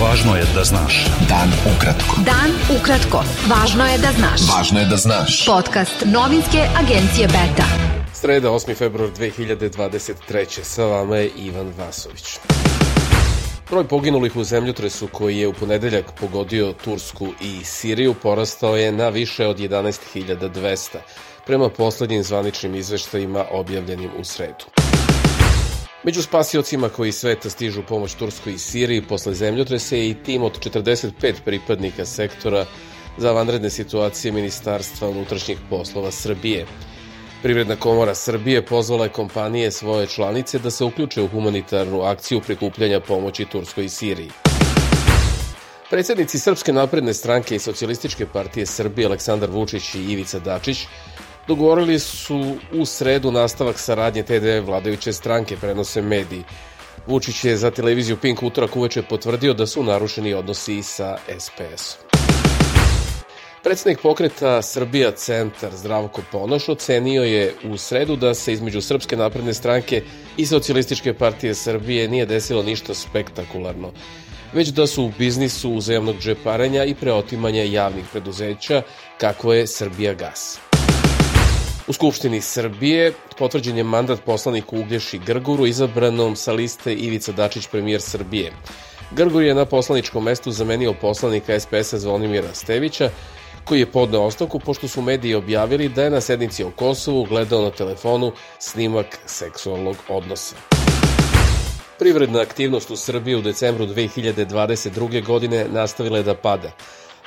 Važno je da znaš. Dan ukratko. Dan ukratko. Važno je da znaš. Važno je da znaš. Podcast novinske agencije Beta. Sreda, 8. februar 2023. Sa vama je Ivan Vasović. Broj poginulih u zemljotresu koji je u ponedeljak pogodio Tursku i Siriju porastao je na više od 11.200, prema poslednjim zvaničnim izveštajima objavljenim u sredu. Među spasiocima koji sveta stižu pomoć Turskoj i Siriji posle zemljotrese je i tim od 45 pripadnika sektora za vanredne situacije Ministarstva unutrašnjih poslova Srbije. Privredna komora Srbije pozvala je kompanije svoje članice da se uključe u humanitarnu akciju prikupljanja pomoći Turskoj i Siriji. Predsednici Srpske napredne stranke i Socijalističke partije Srbije Aleksandar Vučić i Ivica Dačić dogovorili su u sredu nastavak saradnje te dve vladajuće stranke, prenose mediji. Vučić je za televiziju Pink utorak uveče potvrdio da su narušeni odnosi sa SPS-om. Predsednik pokreta Srbija centar Zdravko Ponoš ocenio je u sredu da se između Srpske napredne stranke i Socijalističke partije Srbije nije desilo ništa spektakularno, već da su u biznisu uzajemnog džeparenja i preotimanja javnih preduzeća kako je Srbija gas. U Skupštini Srbije potvrđen je mandat poslaniku Uglješi Grguru izabranom sa liste Ivica Dačić premijer Srbije. Grgur je na poslaničkom mestu zamenio poslanika SPS-a Zvonimira Stevića, koji je podneo ostavku pošto su mediji objavili da je na sednici o Kosovu gledao na telefonu snimak seksualnog odnosa. Privredna aktivnost u Srbiji u decembru 2022. godine nastavila je da pada,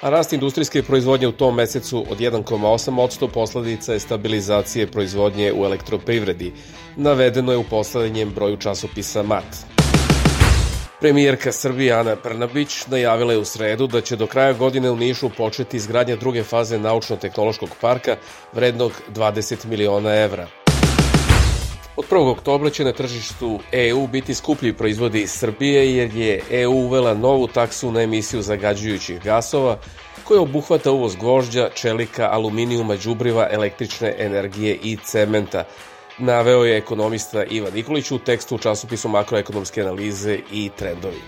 a rast industrijske proizvodnje u tom mesecu od 1,8% posledica je stabilizacije proizvodnje u elektroprivredi, navedeno je u poslednjem broju časopisa MAT. Premijerka Srbije Ana Brnabić najavila je u sredu da će do kraja godine u Nišu početi izgradnja druge faze naučno-tehnološkog parka vrednog 20 miliona evra. Od 1. oktobra će na tržištu EU biti skuplji proizvodi iz Srbije jer je EU uvela novu taksu na emisiju zagađujućih gasova koja obuhvata uvoz gvožđa, čelika, aluminijuma, đubriva, električne energije i cementa, naveo je ekonomista Ivan Nikolić u tekstu u časopisu makroekonomske analize i trendovi.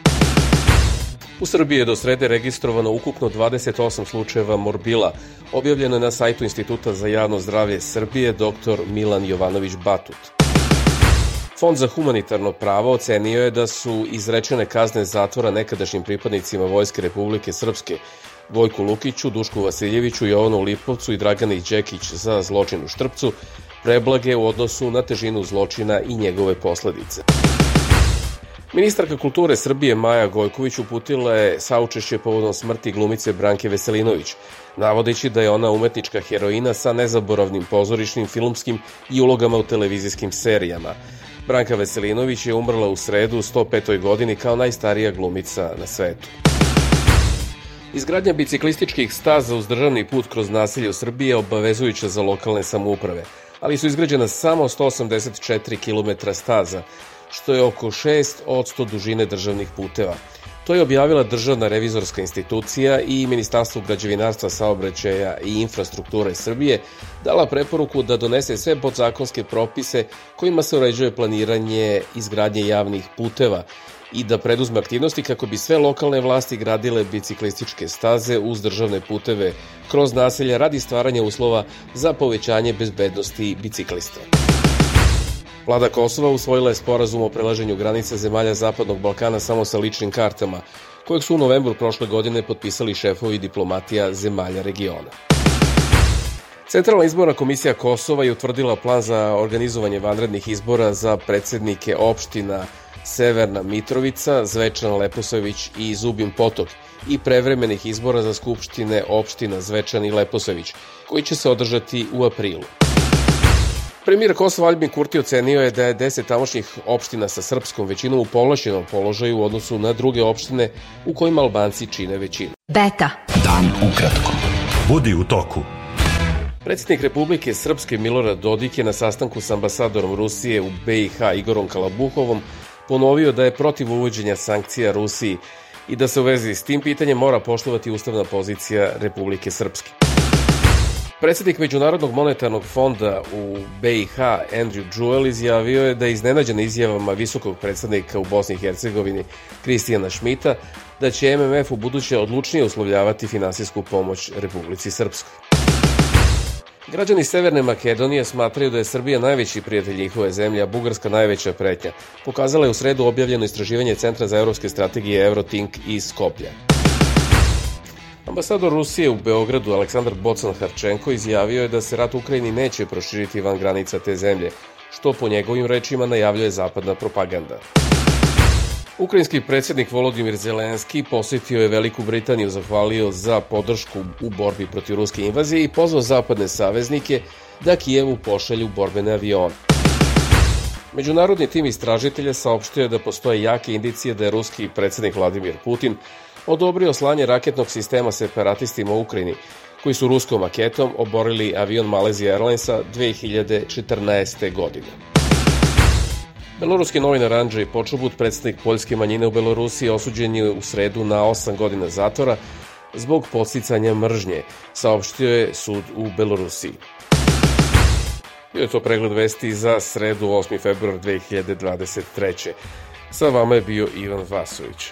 U Srbiji je do srede registrovano ukupno 28 slučajeva morbila, objavljeno na sajtu Instituta za javno zdravlje Srbije dr. Milan Jovanović Batut. Fond za humanitarno pravo ocenio je da su izrečene kazne zatvora nekadašnjim pripadnicima Vojske Republike Srpske Vojku Lukiću, Dušku Vasiljeviću, Jovanu Lipovcu i Dragani Đekić za zločin u Štrpcu preblage u odnosu na težinu zločina i njegove posledice. Ministarka kulture Srbije Maja Gojković uputila je saučešće povodom smrti glumice Branke Veselinović, navodeći da je ona umetnička heroina sa nezaboravnim pozorišnim, filmskim i ulogama u televizijskim serijama. Branka Veselinović je umrla u sredu u 105. godini kao najstarija glumica na svetu. Izgradnja biciklističkih staza uz državni put kroz naselje u Srbiji je obavezujuća za lokalne samouprave – ali su izgrađena samo 184 km staza, što je oko 6 od 100 dužine državnih puteva. To je objavila Državna revizorska institucija i Ministarstvo građevinarstva, saobraćaja i infrastrukture Srbije dala preporuku da donese sve podzakonske propise kojima se uređuje planiranje izgradnje javnih puteva i da preduzme aktivnosti kako bi sve lokalne vlasti gradile biciklističke staze uz državne puteve kroz naselja radi stvaranja uslova za povećanje bezbednosti biciklista. Vlada Kosova usvojila je sporazum o prelaženju granica zemalja Zapadnog Balkana samo sa ličnim kartama, kojeg su u novembru prošle godine potpisali šefovi diplomatija zemalja regiona. Centralna izborna komisija Kosova je utvrdila plan za organizovanje vanrednih izbora za predsednike opština Severna Mitrovica, Zvečan Leposavić i Zubin Potok i prevremenih izbora za skupštine opština Zvečan i Leposavić, koji će se održati u aprilu. Premijer Kosova Albin Kurti ocenio je da je 10 tamošnjih opština sa srpskom većinom u povlašenom položaju u odnosu na druge opštine u kojima Albanci čine većinu. Beta. Dan ukratko. Budi u toku. Predsednik Republike Srpske Milorad Dodik je na sastanku sa ambasadorom Rusije u BiH Igorom Kalabuhovom ponovio da je protiv uvođenja sankcija Rusiji i da se u vezi s tim pitanjem mora poštovati ustavna pozicija Republike Srpske. Predsednik Međunarodnog monetarnog fonda u BiH, Andrew Jewell, izjavio je da je iznenađen izjavama visokog predsednika u Bosni i Hercegovini, Kristijana Šmita, da će MMF u buduće odlučnije uslovljavati finansijsku pomoć Republici Srpskoj. Građani Severne Makedonije smatraju da je Srbija najveći prijatelj njihove zemlje, a Bugarska najveća pretnja. Pokazala je u sredu objavljeno istraživanje Centra za evropske strategije Eurotink iz Skoplja. Ambasador Rusije u Beogradu Aleksandar Bocan Harčenko izjavio je da se rat u Ukrajini neće proširiti van granica te zemlje, što po njegovim rečima najavljuje zapadna propaganda. Ukrajinski predsjednik Volodimir Zelenski posjetio je Veliku Britaniju, zahvalio za podršku u borbi protiv ruske invazije i pozvao zapadne saveznike da Kijevu pošalju borbene avione. Međunarodni tim istražitelja saopštio je da postoje jake indicije da je ruski predsjednik Vladimir Putin odobrio slanje raketnog sistema separatistima u Ukrajini, koji su ruskom maketom oborili avion Malaysia Airlinesa 2014. godine. Beloruski novinar Andrzej Počubut, predstavnik poljske manjine u Belorusiji, osuđen je u sredu na 8 godina zatvora zbog posticanja mržnje, saopštio je sud u Belorusiji. Bio je to pregled vesti za sredu 8. februar 2023. Sa vama je bio Ivan Vasović.